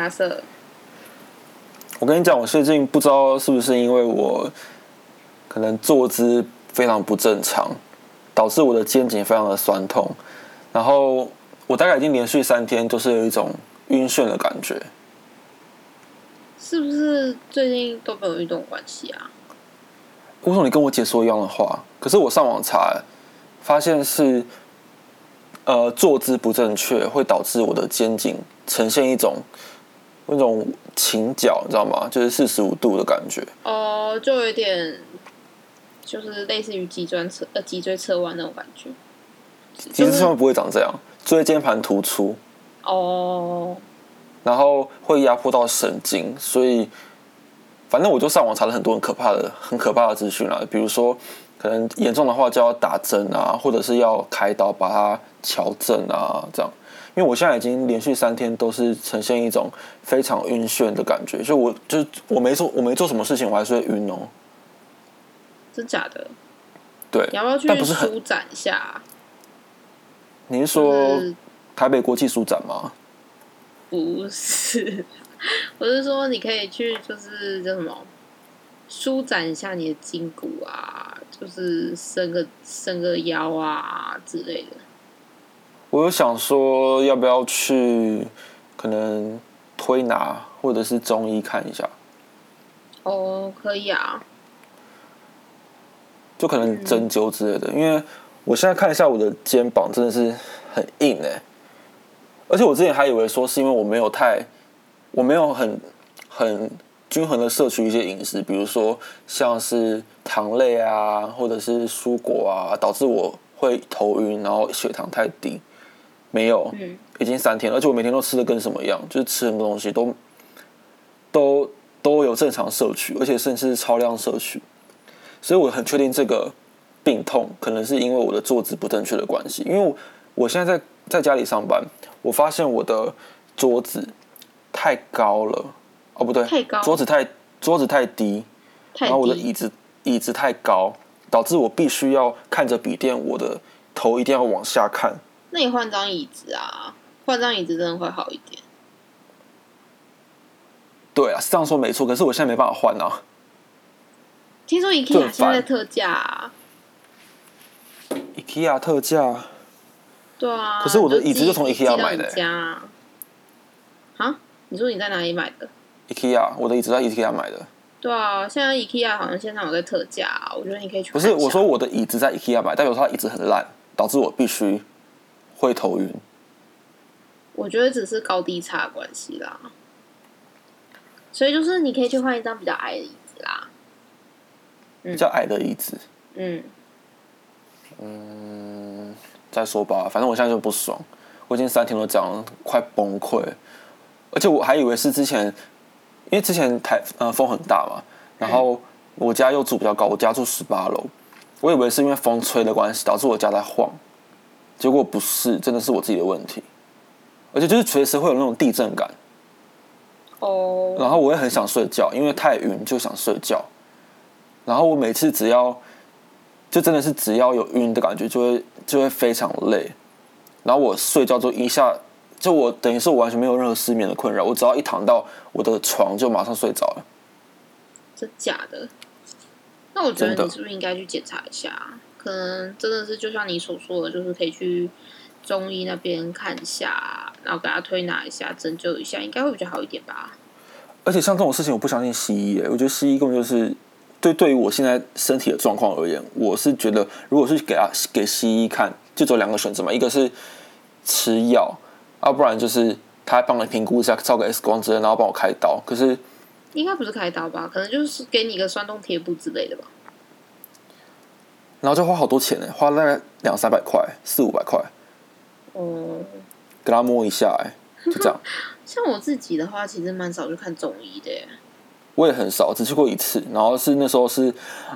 亚瑟，我跟你讲，我最近不知道是不是因为我可能坐姿非常不正常，导致我的肩颈非常的酸痛，然后我大概已经连续三天都是有一种晕眩的感觉。是不是最近都没有运动关系啊？为什么你跟我姐说一样的话？可是我上网查，发现是呃坐姿不正确会导致我的肩颈呈现一种那种倾角，你知道吗？就是四十五度的感觉。哦，就有点，就是类似于脊椎侧呃脊椎侧弯那种感觉。其实上不会长这样，椎间盘突出，哦，然后会压迫到神经，所以反正我就上网查了很多很可怕的、很可怕的资讯啦，比如说可能严重的话就要打针啊，或者是要开刀把它矫正啊，这样。因为我现在已经连续三天都是呈现一种非常晕眩的感觉，就我就是我没做我没做什么事情，我还是会晕哦。真假的？对，你要不要去舒展一下啊？你是说台北国际书展吗？不是，我是说你可以去，就是叫什么，舒展一下你的筋骨啊，就是伸个伸个腰啊之类的。我有想说要不要去可能推拿或者是中医看一下，哦，可以啊，就可能针灸之类的，因为我现在看一下我的肩膀真的是很硬哎、而且我之前还以为说是因为我没有太，我没有很很均衡的摄取一些饮食，比如说像是糖类啊，或者是蔬果啊，导致我会头晕，然后血糖太低。没有，嗯已经三天了，而且我每天都吃的跟什么一样，就是吃很多东西都都都有正常摄取，而且甚至是超量摄取。所以我很确定这个病痛可能是因为我的坐姿不正确的关系。因为我我现在在在家里上班，我发现我的桌子太高了，哦不对，太高桌子太桌子太低，太然后我的椅子椅子太高，导致我必须要看着笔电，我的头一定要往下看。那你换张椅子啊，换张椅子真的会好一点。对啊，是这样说没错，可是我现在没办法换啊。听说就 IKEA 现在在特价、啊，IKEA 特价，对啊。可是我的椅子就从寄 IKEA 到买的欸家啊？啊？你说你在哪里买的？IKEA 我的椅子在 IKEA 买的，对啊，现在 IKEA 好像现在有在特价、啊，我觉得你可以去不。是我说我的椅子在 IKEA 买，代表说它椅子很烂，导致我必须会头晕。我觉得只是高低差的关系啦。所以就是你可以去换一张比较矮的椅子啦。比较矮的椅子，嗯，嗯再说吧，反正我现在就不爽，我已经三天都这样了，快崩溃。而且我还以为是之前，因为之前台呃风很大嘛，然后我家又住比较高，我家住十八楼，我以为是因为风吹的关系导致我家在晃，结果不是，真的是我自己的问题，而且就是随时会有那种地震感，哦，然后我也很想睡觉，因为太晕就想睡觉，然后我每次只要就真的是只要有晕的感觉，就会就会非常累，然后我睡觉就一下，就我等于是我完全没有任何失眠的困扰，我只要一躺到我的床就马上睡着了。真假的？那我觉得你是不是应该去检查一下啊？可能真的是就像你所说的，就是可以去中医那边看一下，然后给他推拿一下、针灸一下，应该会比较好一点吧？而且像这种事情，我不相信西医耶，我觉得西医根本就是对对于我现在身体的状况而言，我是觉得如果是给他给西医看，就只有两个选择嘛，一个是吃药，要、不然就是他帮你评估一下，照个 X 光之类，然后帮我开刀。可是应该不是开刀吧？可能就是给你一个酸痛贴布之类的吧？然后就花好多钱呢，花大概两三百块、四五百块，哦、给他摸一下，哎，就这样。像我自己的话，其实蛮少去看中医的耶。我也很少，只去过一次。然后是那时候是，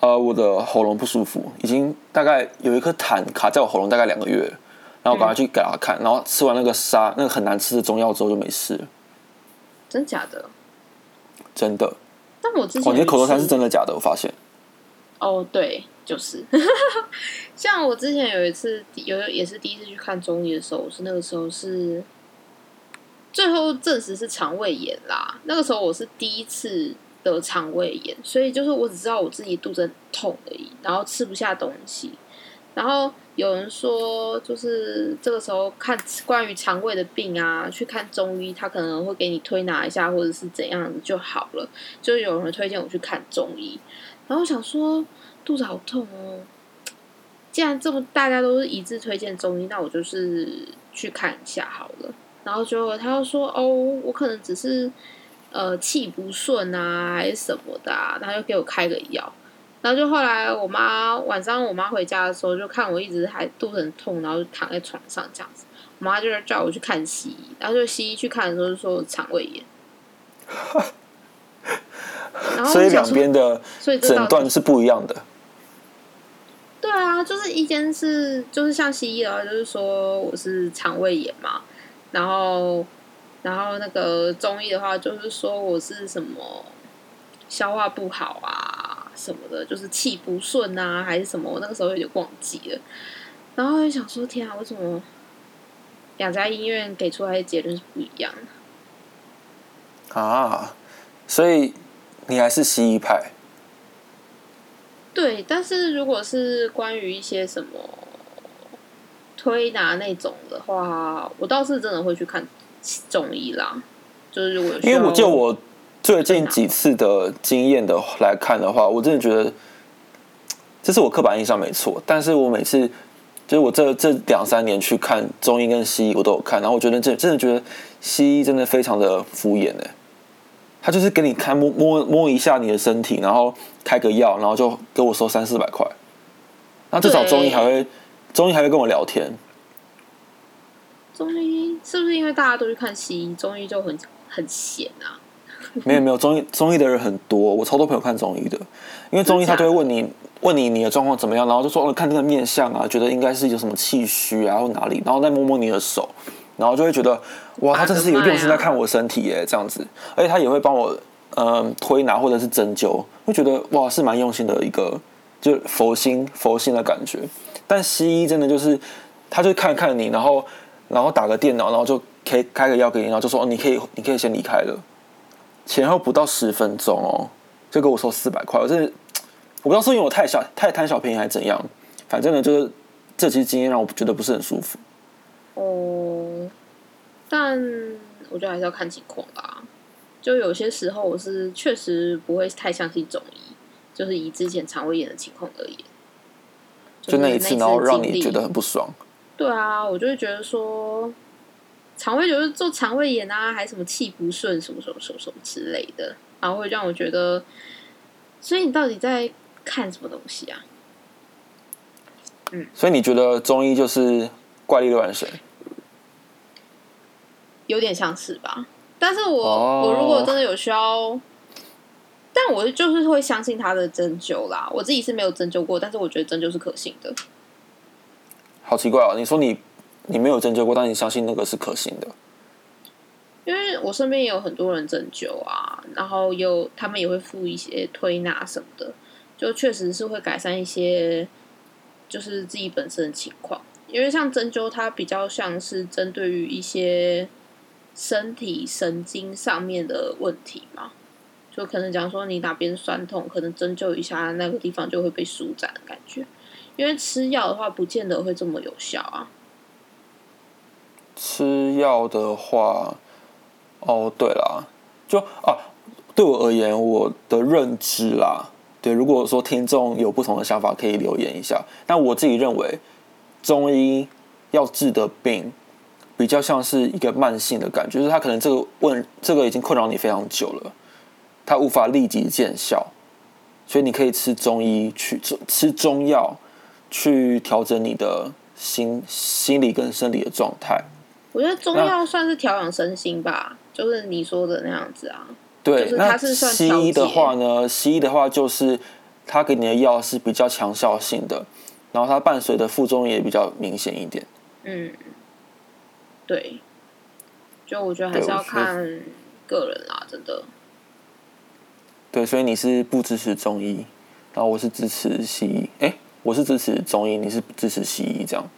呃，我的喉咙不舒服，已经大概有一颗痰卡在我喉咙大概两个月了，然后赶快去给他看，然后吃完那个沙那个很难吃的中药之后就没事了，真假的？真的。但我之前哦，你的口头禅是真的假的？我发现。哦，对，就是。像我之前有一次有也是第一次去看中医的时候，是那个时候是最后证实是肠胃炎啦。那个时候我是第一次得肠胃炎，所以就是我只知道我自己肚子痛而已，然后吃不下东西。然后有人说，就是这个时候看关于肠胃的病啊，去看中医，他可能会给你推拿一下，或者是怎样就好了。就有人推荐我去看中医，然后想说肚子好痛哦。既然这么大家都是一致推荐中医，那我就是去看一下好了。然后结果他又说，哦，我可能只是呃气不顺啊，还是什么的，然后又给我开个药。然后就后来我妈晚上我妈回家的时候，就看我一直还肚子很痛，然后就躺在床上这样子。我妈就是叫我去看西医，然后就西医去看的时候就说肠胃炎。所以两边的诊断是不一样的。对啊，就是一间是就是像西医的话，就是说我是肠胃炎嘛，然后然后那个中医的话，就是说我是什么消化不好啊。什么的，就是气不顺啊，还是什么？我那个时候有点忘记了。然后就想说，天啊，为什么两家医院给出来的结论是不一样的？啊，所以你还是西医派？对，但是如果是关于一些什么推拿那种的话，我倒是真的会去看中医啦。就是如果因为我就我。最近几次的经验的来看的话，我真的觉得这是我刻板印象没错。但是我每次就是我这这两三年去看中医跟西医，我都有看，然后我觉得这真的觉得西医真的非常的敷衍哎，他就是给你看摸摸摸一下你的身体，然后开个药，然后就给我收三四百块。那至少中医还会中医还会跟我聊天。中医是不是因为大家都去看西医，中医就很很闲啊？没有没有，中医中医的人很多，我超多朋友看中医的，因为中医他就会问你问你你的状况怎么样，然后就说哦看这个面相啊，觉得应该是有什么气虚啊或哪里，然后再摸摸你的手，然后就会觉得哇，他真的是有用心在看我身体耶，这样子，而且他也会帮我嗯推拿或者是针灸，会觉得哇是蛮用心的一个，就佛心佛心的感觉。但西医真的就是他就看看你，然后然后打个电脑，然后就开开个药给你，然后就说你可以你可以先离开了。前后不到十分钟哦，就给我收四百块，我真的我不知道是因为我太小太贪小便宜还是怎样，反正呢就是这期经验让我觉得不是很舒服。哦，但我觉得还是要看情况啦。就有些时候我是确实不会太相信中医，就是以之前肠胃炎的情况而言，就那一次，然后让你觉得很不爽。对啊，我就会觉得说。肠胃就是做肠胃炎啊，还什么气不顺什么什么什么什么之类的，然后会让我觉得，所以你到底在看什么东西啊？嗯，所以你觉得中医就是怪力乱神？有点像是吧，但是我我如果真的有需要，但我就是会相信他的针灸啦。我自己是没有针灸过，但是我觉得针灸是可信的。好奇怪哦，你说你。你没有针灸过，但你相信那个是可行的？因为我身边也有很多人针灸啊，然后有他们也会付一些推拿什么的，就确实是会改善一些，就是自己本身的情况。因为像针灸，它比较像是针对于一些身体神经上面的问题嘛，就可能讲说你哪边酸痛，可能针灸一下那个地方就会被舒展的感觉。因为吃药的话，不见得会这么有效啊。吃药的话，哦，对啦，就啊，对我而言，我的认知啦，对，如果说听众有不同的想法，可以留言一下。但我自己认为，中医要治的病，比较像是一个慢性的感觉，就是他可能这个问这个已经困扰你非常久了，他无法立即见效，所以你可以吃中医去吃中药去调整你的心心理跟生理的状态。我觉得中药算是调养身心吧，就是你说的那样子啊。对，那西医的话呢？西医的话就是他给你的药是比较强效性的，然后它伴随的副作用也比较明显一点。嗯，对，就我觉得还是要看个人啦，真的。对，所以你是不支持中医，然后我是支持西医。哎，我是支持中医，你是支持西医，这样。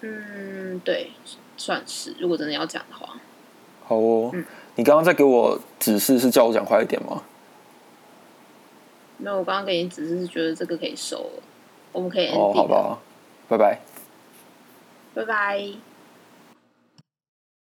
嗯，对，算是。如果真的要讲的话，好哦。嗯你刚刚在给我指示是叫我讲快一点吗？没有，我刚刚给你指示是觉得这个可以收了，我们可以哦，好，吧，拜拜。拜拜。